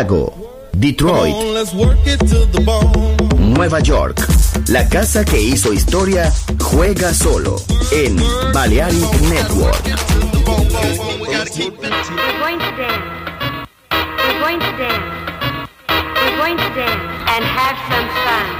Chicago, Detroit, Nueva York. La casa que hizo historia juega solo en Balearic Network. We're going to dance And have some fun.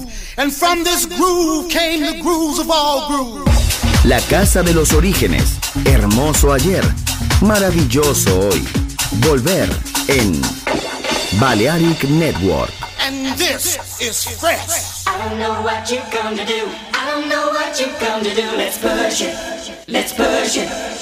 And from this groove came the grooves of all grooves. La casa de los orígenes. Hermoso ayer. Maravilloso hoy. Volver en Balearic Network. And this is fresh. I don't know what you're gonna do. I don't know what you're gonna do. Let's push it. Let's push it.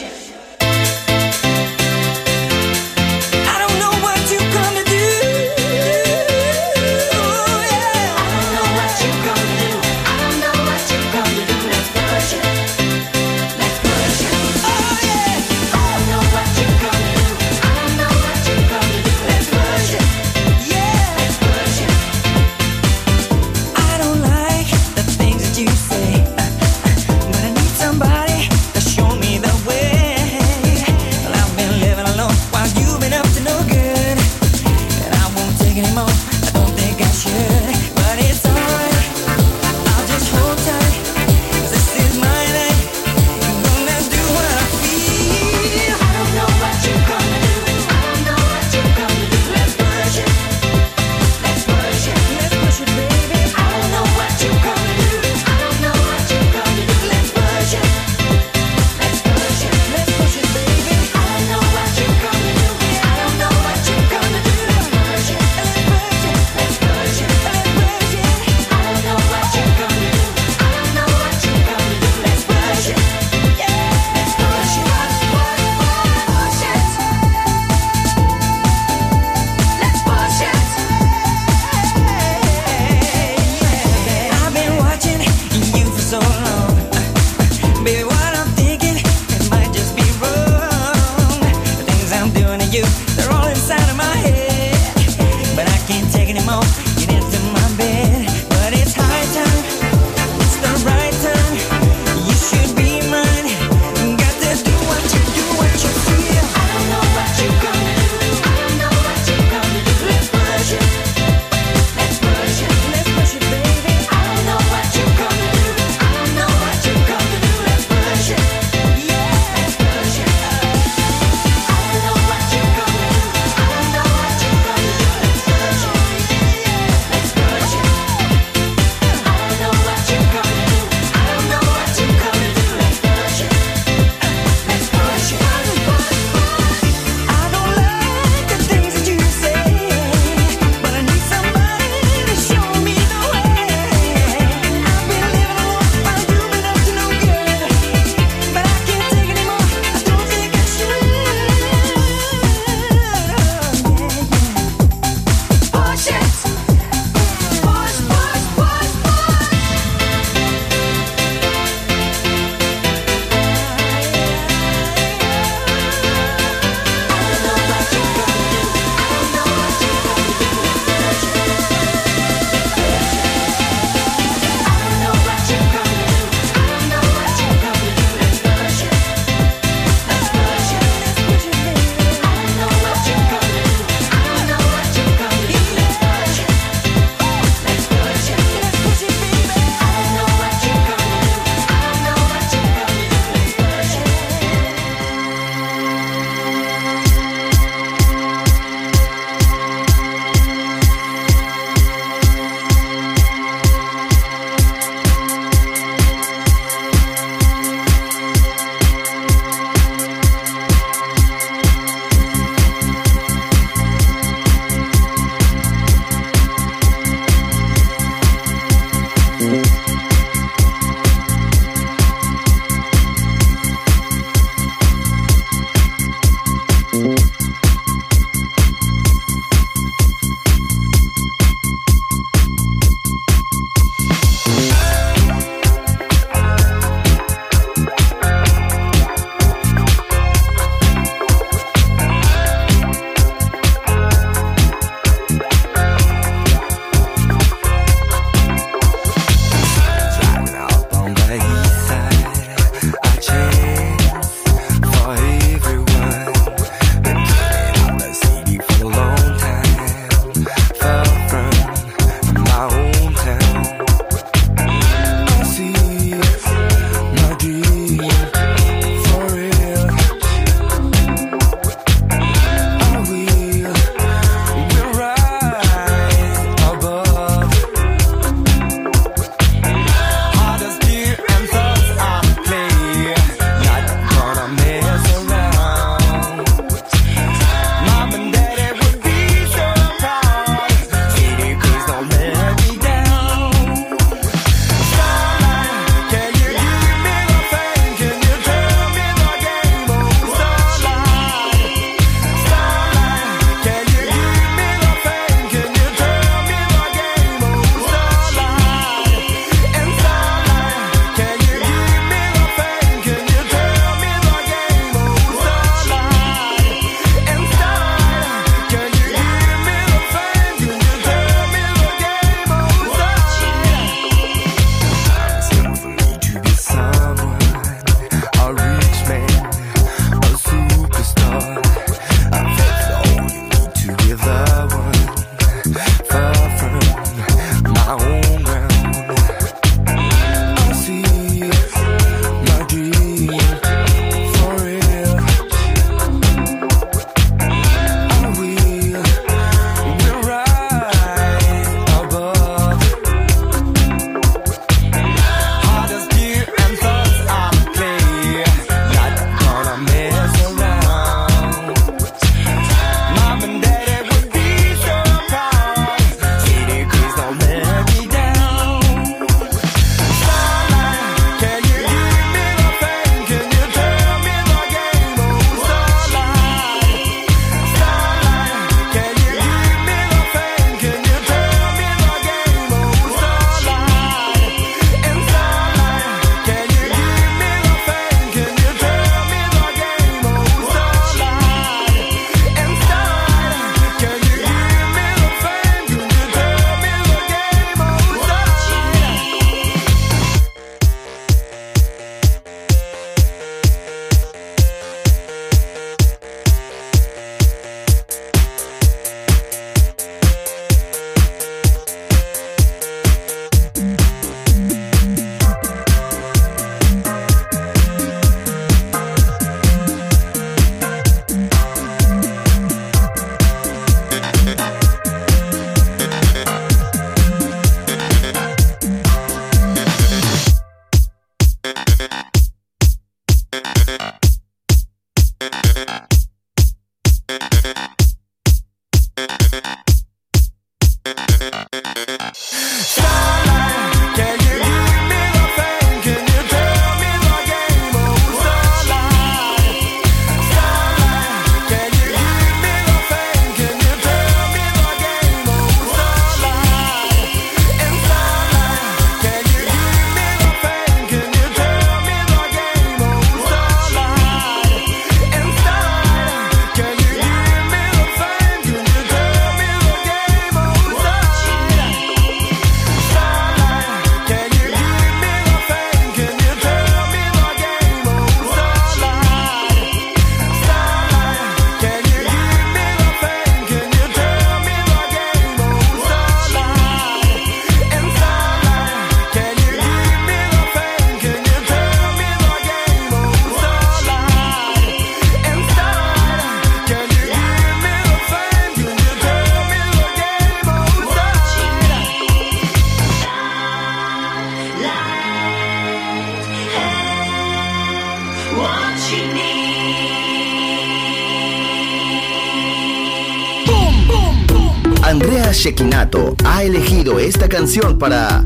Canción para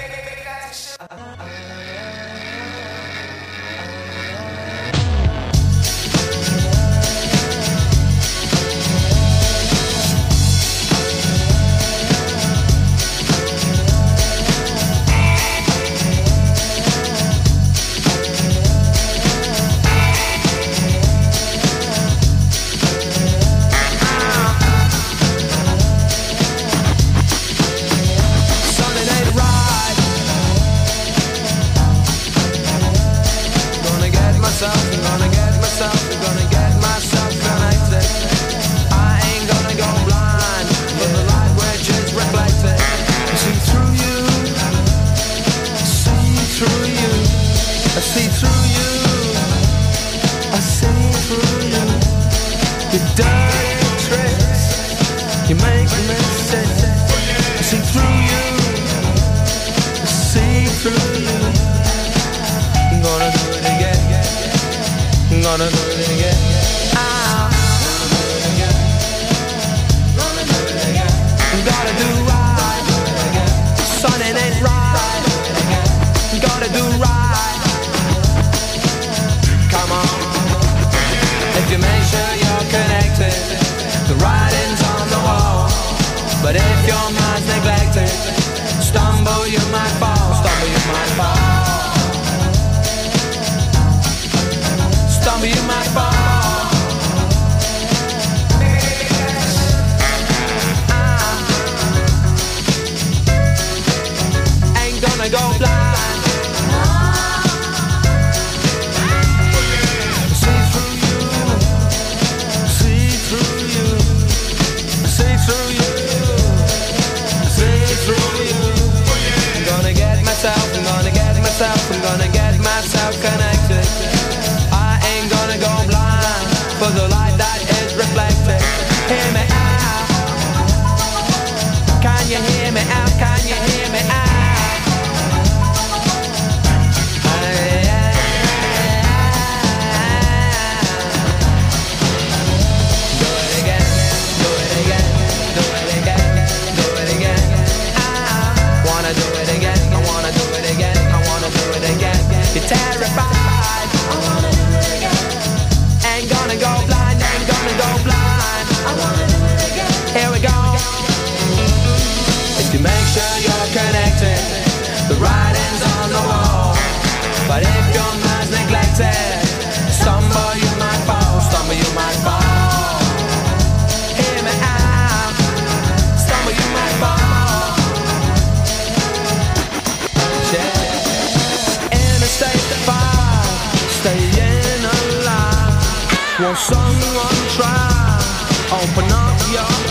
on Pinocchio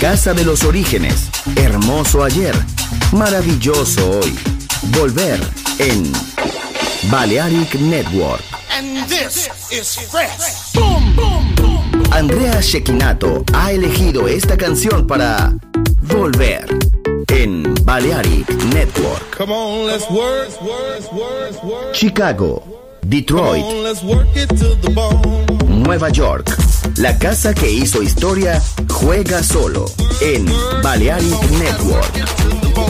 Casa de los Orígenes, hermoso ayer, maravilloso hoy. Volver en Balearic Network. And this is fresh. Andrea Shekinato ha elegido esta canción para Volver en Balearic Network. Come on, let's work, Chicago, Detroit, Nueva York, la casa que hizo historia Juega solo en Balearic Network.